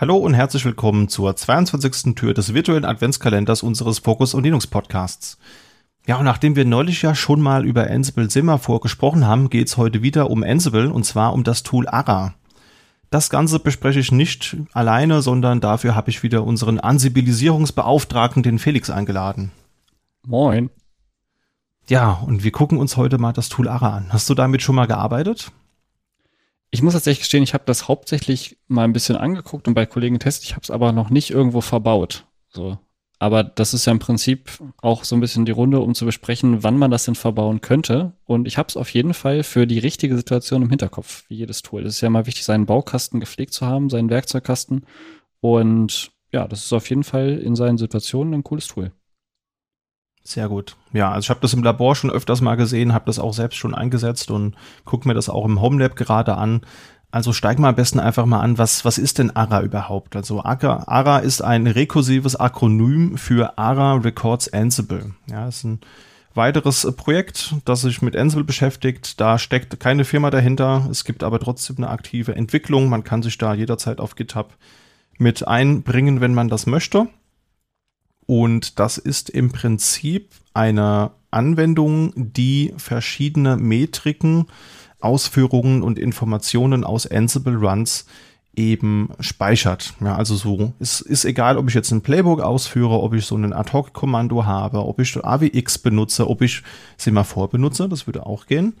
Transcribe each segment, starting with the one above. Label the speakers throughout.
Speaker 1: Hallo und herzlich willkommen zur 22. Tür des virtuellen Adventskalenders unseres Focus und Linux Podcasts. Ja, und nachdem wir neulich ja schon mal über Ansible Semaphore gesprochen haben, geht's heute wieder um Ansible und zwar um das Tool Ara. Das Ganze bespreche ich nicht alleine, sondern dafür habe ich wieder unseren Ansibilisierungsbeauftragten, den Felix, eingeladen.
Speaker 2: Moin.
Speaker 1: Ja, und wir gucken uns heute mal das Tool Ara an. Hast du damit schon mal gearbeitet?
Speaker 2: Ich muss tatsächlich gestehen, ich habe das hauptsächlich mal ein bisschen angeguckt und bei Kollegen getestet. Ich habe es aber noch nicht irgendwo verbaut. So. Aber das ist ja im Prinzip auch so ein bisschen die Runde, um zu besprechen, wann man das denn verbauen könnte. Und ich habe es auf jeden Fall für die richtige Situation im Hinterkopf, wie jedes Tool. Es ist ja mal wichtig, seinen Baukasten gepflegt zu haben, seinen Werkzeugkasten. Und ja, das ist auf jeden Fall in seinen Situationen ein cooles Tool.
Speaker 1: Sehr gut. Ja, also ich habe das im Labor schon öfters mal gesehen, habe das auch selbst schon eingesetzt und gucke mir das auch im Homelab gerade an. Also steigen wir am besten einfach mal an, was, was ist denn ARA überhaupt? Also ARA, ARA ist ein rekursives Akronym für ARA Records Ansible. Ja, ist ein weiteres Projekt, das sich mit Ansible beschäftigt. Da steckt keine Firma dahinter. Es gibt aber trotzdem eine aktive Entwicklung. Man kann sich da jederzeit auf GitHub mit einbringen, wenn man das möchte. Und das ist im Prinzip eine Anwendung, die verschiedene Metriken, Ausführungen und Informationen aus Ansible Runs eben speichert. Ja, also so, es ist egal, ob ich jetzt ein Playbook ausführe, ob ich so ein Ad-Hoc-Kommando habe, ob ich AWX benutze, ob ich Semaphore benutze, das würde auch gehen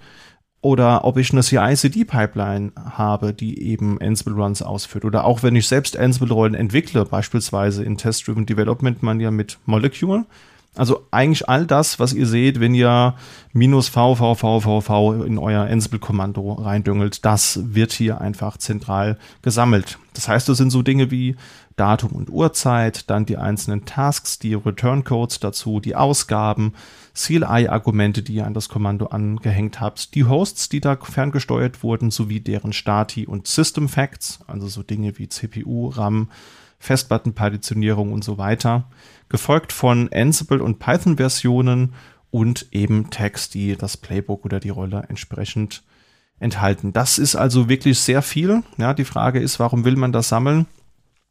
Speaker 1: oder ob ich eine CI-CD-Pipeline habe, die eben Ansible-Runs ausführt. Oder auch wenn ich selbst Ansible-Rollen entwickle, beispielsweise in Test-Driven Development man ja mit Molecule. Also eigentlich all das, was ihr seht, wenn ihr minus v, v, v, v, v in euer Ansible-Kommando reindüngelt, das wird hier einfach zentral gesammelt. Das heißt, das sind so Dinge wie Datum und Uhrzeit, dann die einzelnen Tasks, die Return-Codes dazu, die Ausgaben, CLI-Argumente, die ihr an das Kommando angehängt habt, die Hosts, die da ferngesteuert wurden, sowie deren Stati und System Facts, also so Dinge wie CPU, RAM, Festplattenpartitionierung und so weiter, gefolgt von Ansible und Python-Versionen und eben Tags, die das Playbook oder die Rolle entsprechend enthalten. Das ist also wirklich sehr viel. Ja, die Frage ist, warum will man das sammeln?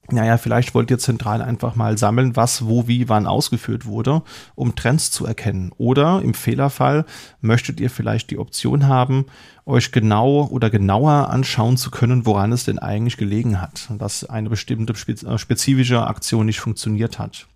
Speaker 1: Naja, vielleicht wollt ihr zentral einfach mal sammeln, was, wo, wie, wann ausgeführt wurde, um Trends zu erkennen. Oder im Fehlerfall möchtet ihr vielleicht die Option haben, euch genau oder genauer anschauen zu können, woran es denn eigentlich gelegen hat, dass eine bestimmte äh, spezifische Aktion nicht funktioniert hat.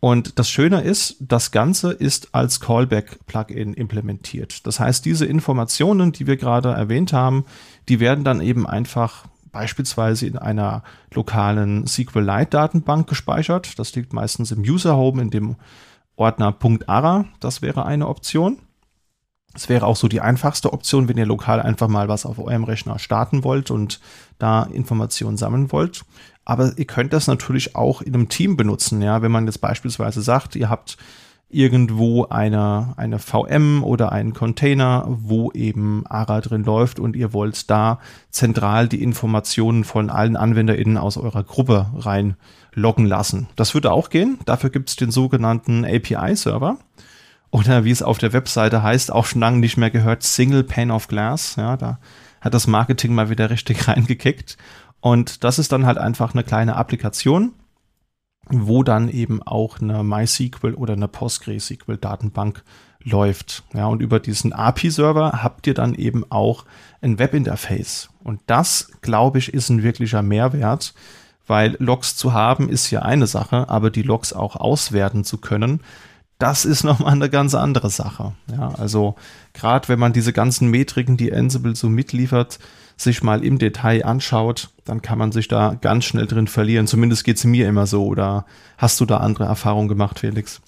Speaker 1: Und das Schöne ist, das Ganze ist als Callback-Plugin implementiert. Das heißt, diese Informationen, die wir gerade erwähnt haben, die werden dann eben einfach beispielsweise in einer lokalen SQLite-Datenbank gespeichert. Das liegt meistens im User Home in dem Ordner .ara. Das wäre eine Option. Es wäre auch so die einfachste Option, wenn ihr lokal einfach mal was auf eurem Rechner starten wollt und da Informationen sammeln wollt. Aber ihr könnt das natürlich auch in einem Team benutzen. Ja, wenn man jetzt beispielsweise sagt, ihr habt irgendwo eine, eine VM oder einen Container, wo eben ARA drin läuft und ihr wollt da zentral die Informationen von allen AnwenderInnen aus eurer Gruppe rein loggen lassen. Das würde auch gehen. Dafür gibt es den sogenannten API-Server. Oder wie es auf der Webseite heißt, auch schon lange nicht mehr gehört, Single Pane of Glass. Ja, da hat das Marketing mal wieder richtig reingekickt. Und das ist dann halt einfach eine kleine Applikation, wo dann eben auch eine MySQL oder eine PostgreSQL-Datenbank läuft. Ja, und über diesen API-Server habt ihr dann eben auch ein Webinterface. Und das, glaube ich, ist ein wirklicher Mehrwert, weil Logs zu haben ist ja eine Sache, aber die Logs auch auswerten zu können, das ist nochmal eine ganz andere Sache. Ja, also gerade wenn man diese ganzen Metriken, die Ansible so mitliefert, sich mal im Detail anschaut, dann kann man sich da ganz schnell drin verlieren. Zumindest geht es mir immer so. Oder hast du da andere Erfahrungen gemacht, Felix?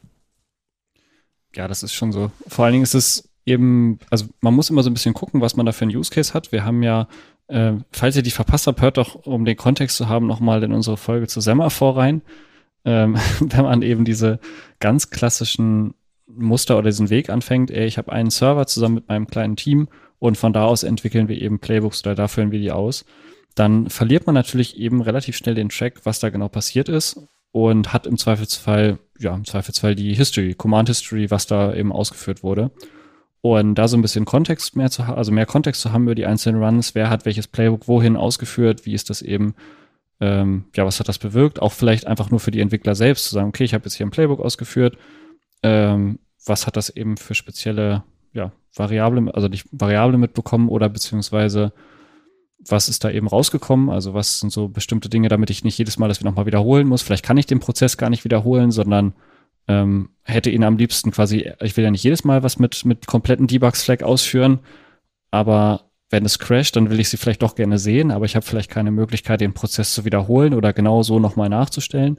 Speaker 2: Ja, das ist schon so. Vor allen Dingen ist es eben, also man muss immer so ein bisschen gucken, was man da für einen Use Case hat. Wir haben ja, äh, falls ihr die verpasst habt, hört doch, um den Kontext zu haben, nochmal in unsere Folge zu Semaphore rein. Ähm, wenn man eben diese ganz klassischen Muster oder diesen Weg anfängt, ey, ich habe einen Server zusammen mit meinem kleinen Team und von da aus entwickeln wir eben Playbooks oder da führen wir die aus, dann verliert man natürlich eben relativ schnell den Track, was da genau passiert ist und hat im Zweifelsfall, ja, im Zweifelsfall die History, Command History, was da eben ausgeführt wurde. Und da so ein bisschen Kontext mehr zu haben, also mehr Kontext zu haben über die einzelnen Runs, wer hat welches Playbook wohin ausgeführt, wie ist das eben ähm, ja, was hat das bewirkt? Auch vielleicht einfach nur für die Entwickler selbst zu sagen, okay, ich habe jetzt hier ein Playbook ausgeführt. Ähm, was hat das eben für spezielle ja, Variable, also nicht Variable mitbekommen oder beziehungsweise was ist da eben rausgekommen? Also was sind so bestimmte Dinge, damit ich nicht jedes Mal das nochmal wiederholen muss? Vielleicht kann ich den Prozess gar nicht wiederholen, sondern ähm, hätte ihn am liebsten quasi, ich will ja nicht jedes Mal was mit, mit kompletten Debugs-Flag ausführen, aber wenn es crasht, dann will ich sie vielleicht doch gerne sehen, aber ich habe vielleicht keine Möglichkeit, den Prozess zu wiederholen oder genau so nochmal nachzustellen.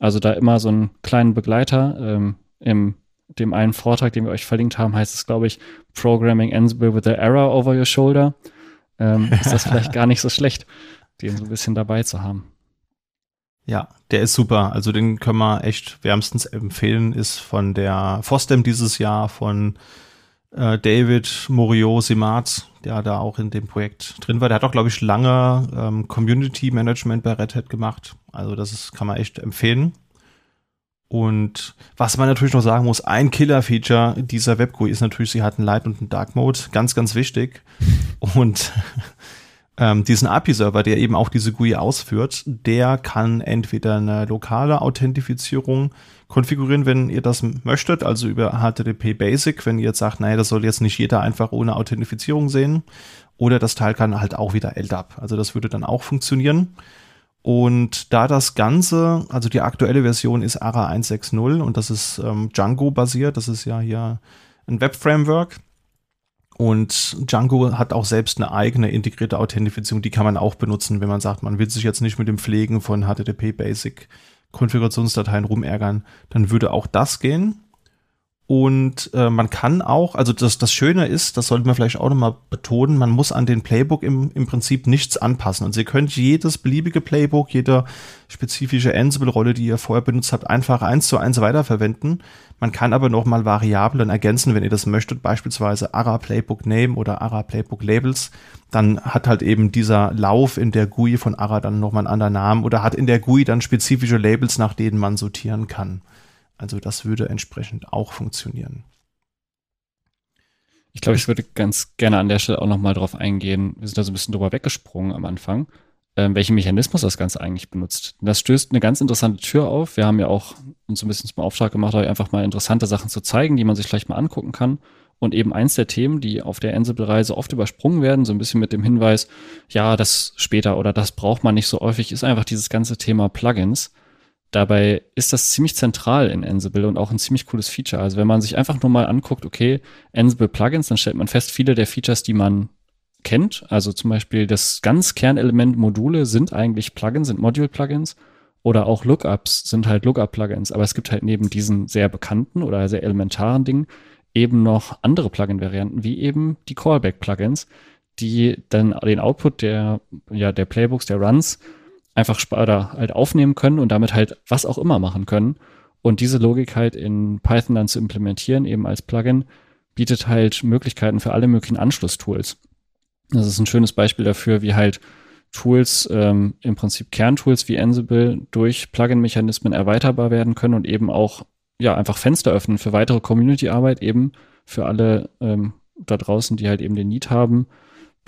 Speaker 2: Also da immer so einen kleinen Begleiter. Ähm, Im dem einen Vortrag, den wir euch verlinkt haben, heißt es, glaube ich, Programming Ansible with the Error over your shoulder. Ähm, ist das vielleicht gar nicht so schlecht, den so ein bisschen dabei zu haben.
Speaker 1: Ja, der ist super. Also den können wir echt wärmstens empfehlen. Ist von der FOSDEM dieses Jahr von äh, David Morio Simat, der da auch in dem Projekt drin war. Der hat auch, glaube ich, lange ähm, Community Management bei Red Hat gemacht. Also das ist, kann man echt empfehlen. Und was man natürlich noch sagen muss, ein Killer-Feature dieser WebGUI ist natürlich, sie hat einen Light und einen Dark Mode. Ganz, ganz wichtig. Und ähm, diesen API-Server, der eben auch diese GUI ausführt, der kann entweder eine lokale Authentifizierung konfigurieren, wenn ihr das möchtet, also über HTTP Basic, wenn ihr jetzt sagt, naja, das soll jetzt nicht jeder einfach ohne Authentifizierung sehen. Oder das Teil kann halt auch wieder LDAP. Also das würde dann auch funktionieren. Und da das Ganze, also die aktuelle Version ist ARA 1.6.0 und das ist ähm, Django basiert, das ist ja hier ein Web-Framework. Und Django hat auch selbst eine eigene integrierte Authentifizierung, die kann man auch benutzen, wenn man sagt, man will sich jetzt nicht mit dem Pflegen von HTTP Basic Konfigurationsdateien rumärgern, dann würde auch das gehen. Und äh, man kann auch, also das, das Schöne ist, das sollte man vielleicht auch nochmal betonen, man muss an den Playbook im, im Prinzip nichts anpassen. Und Sie könnt jedes beliebige Playbook, jede spezifische Ansible-Rolle, die ihr vorher benutzt habt, einfach eins zu eins weiterverwenden. Man kann aber nochmal Variablen ergänzen, wenn ihr das möchtet, beispielsweise ARA Playbook Name oder ARA Playbook Labels. Dann hat halt eben dieser Lauf in der GUI von ARA dann nochmal einen anderen Namen oder hat in der GUI dann spezifische Labels, nach denen man sortieren kann. Also das würde entsprechend auch funktionieren.
Speaker 2: Ich glaube, ich würde ganz gerne an der Stelle auch nochmal drauf eingehen. Wir sind da so ein bisschen drüber weggesprungen am Anfang, ähm, welchen Mechanismus das Ganze eigentlich benutzt. Das stößt eine ganz interessante Tür auf. Wir haben ja auch uns so ein bisschen zum Auftrag gemacht, euch einfach mal interessante Sachen zu zeigen, die man sich vielleicht mal angucken kann. Und eben eins der Themen, die auf der Ansible-Reise oft übersprungen werden, so ein bisschen mit dem Hinweis, ja, das später oder das braucht man nicht so häufig, ist einfach dieses ganze Thema Plugins. Dabei ist das ziemlich zentral in Ansible und auch ein ziemlich cooles Feature. Also wenn man sich einfach nur mal anguckt, okay, Ansible Plugins, dann stellt man fest, viele der Features, die man kennt, also zum Beispiel das ganz Kernelement Module sind eigentlich Plugins, sind Module-Plugins oder auch Lookups sind halt Lookup-Plugins. Aber es gibt halt neben diesen sehr bekannten oder sehr elementaren Dingen eben noch andere Plugin-Varianten, wie eben die Callback-Plugins, die dann den Output der, ja, der Playbooks, der Runs einfach oder halt aufnehmen können und damit halt was auch immer machen können. Und diese Logik halt in Python dann zu implementieren, eben als Plugin, bietet halt Möglichkeiten für alle möglichen Anschlusstools. Das ist ein schönes Beispiel dafür, wie halt Tools, ähm, im Prinzip Kerntools wie Ansible durch Plugin-Mechanismen erweiterbar werden können und eben auch ja einfach Fenster öffnen für weitere Community-Arbeit, eben für alle ähm, da draußen, die halt eben den Need haben,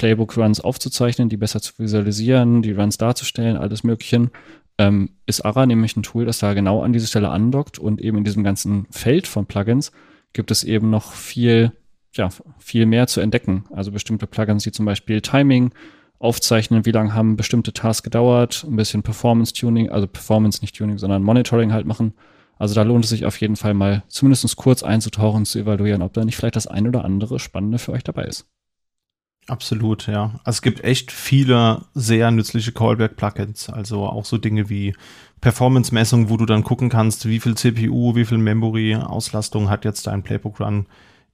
Speaker 2: Playbook-Runs aufzuzeichnen, die besser zu visualisieren, die Runs darzustellen, alles Mögliche, ähm, ist Ara nämlich ein Tool, das da genau an diese Stelle andockt und eben in diesem ganzen Feld von Plugins gibt es eben noch viel, ja, viel mehr zu entdecken. Also bestimmte Plugins, die zum Beispiel Timing aufzeichnen, wie lange haben bestimmte Tasks gedauert, ein bisschen Performance-Tuning, also Performance nicht Tuning, sondern Monitoring halt machen. Also da lohnt es sich auf jeden Fall mal zumindest kurz einzutauchen, zu evaluieren, ob da nicht vielleicht das ein oder andere Spannende für euch dabei ist.
Speaker 1: Absolut, ja. Also es gibt echt viele sehr nützliche Callback-Plugins. Also auch so Dinge wie Performance-Messung, wo du dann gucken kannst, wie viel CPU, wie viel Memory-Auslastung hat jetzt dein Playbook-Run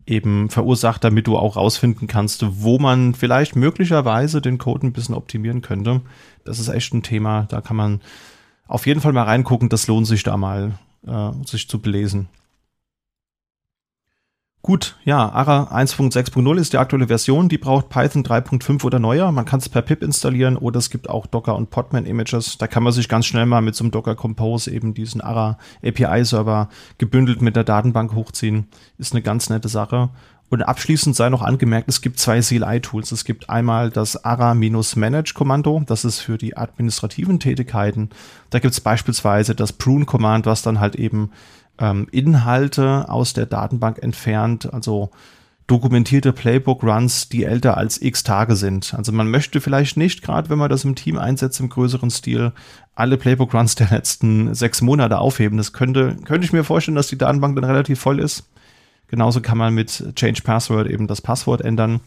Speaker 1: eben verursacht, damit du auch rausfinden kannst, wo man vielleicht möglicherweise den Code ein bisschen optimieren könnte. Das ist echt ein Thema, da kann man auf jeden Fall mal reingucken. Das lohnt sich da mal, äh, sich zu belesen. Gut, ja, ARA 1.6.0 ist die aktuelle Version, die braucht Python 3.5 oder neuer. Man kann es per pip installieren oder es gibt auch Docker und Podman Images. Da kann man sich ganz schnell mal mit so einem Docker Compose eben diesen ARA API Server gebündelt mit der Datenbank hochziehen. Ist eine ganz nette Sache. Und abschließend sei noch angemerkt, es gibt zwei CLI-Tools. Es gibt einmal das ARA-Manage-Kommando, das ist für die administrativen Tätigkeiten. Da gibt es beispielsweise das Prune-Command, was dann halt eben ähm, Inhalte aus der Datenbank entfernt, also dokumentierte Playbook-Runs, die älter als x Tage sind. Also man möchte vielleicht nicht, gerade wenn man das im Team einsetzt, im größeren Stil, alle Playbook-Runs der letzten sechs Monate aufheben. Das könnte, könnte ich mir vorstellen, dass die Datenbank dann relativ voll ist. Genauso kann man mit Change Password eben das Passwort ändern,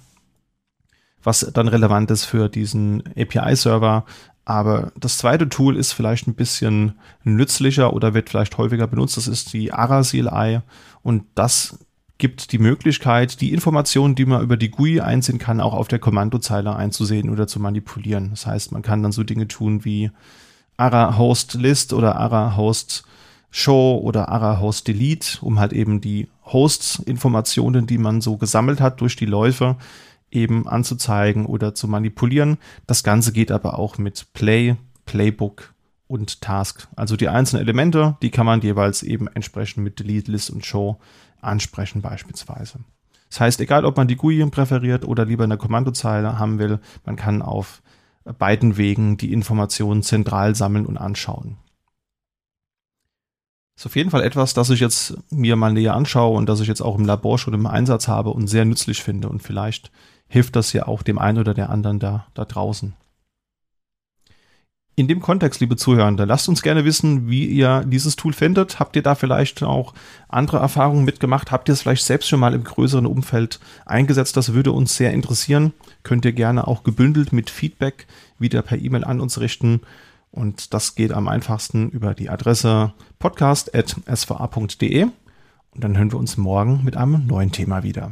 Speaker 1: was dann relevant ist für diesen API-Server. Aber das zweite Tool ist vielleicht ein bisschen nützlicher oder wird vielleicht häufiger benutzt. Das ist die ARA CLI und das gibt die Möglichkeit, die Informationen, die man über die GUI einsehen kann, auch auf der Kommandozeile einzusehen oder zu manipulieren. Das heißt, man kann dann so Dinge tun wie ARA Host List oder ARA Host Show oder ARA Host Delete, um halt eben die Hosts-Informationen, die man so gesammelt hat durch die Läufe, eben anzuzeigen oder zu manipulieren. Das Ganze geht aber auch mit Play, Playbook und Task. Also die einzelnen Elemente, die kann man jeweils eben entsprechend mit Delete, List und Show ansprechen beispielsweise. Das heißt, egal ob man die GUI präferiert oder lieber eine Kommandozeile haben will, man kann auf beiden Wegen die Informationen zentral sammeln und anschauen. Ist auf jeden Fall etwas, das ich jetzt mir mal näher anschaue und das ich jetzt auch im Labor schon im Einsatz habe und sehr nützlich finde. Und vielleicht hilft das ja auch dem einen oder der anderen da, da draußen. In dem Kontext, liebe Zuhörende, lasst uns gerne wissen, wie ihr dieses Tool findet. Habt ihr da vielleicht auch andere Erfahrungen mitgemacht? Habt ihr es vielleicht selbst schon mal im größeren Umfeld eingesetzt? Das würde uns sehr interessieren. Könnt ihr gerne auch gebündelt mit Feedback wieder per E-Mail an uns richten. Und das geht am einfachsten über die Adresse podcast.sva.de. Und dann hören wir uns morgen mit einem neuen Thema wieder.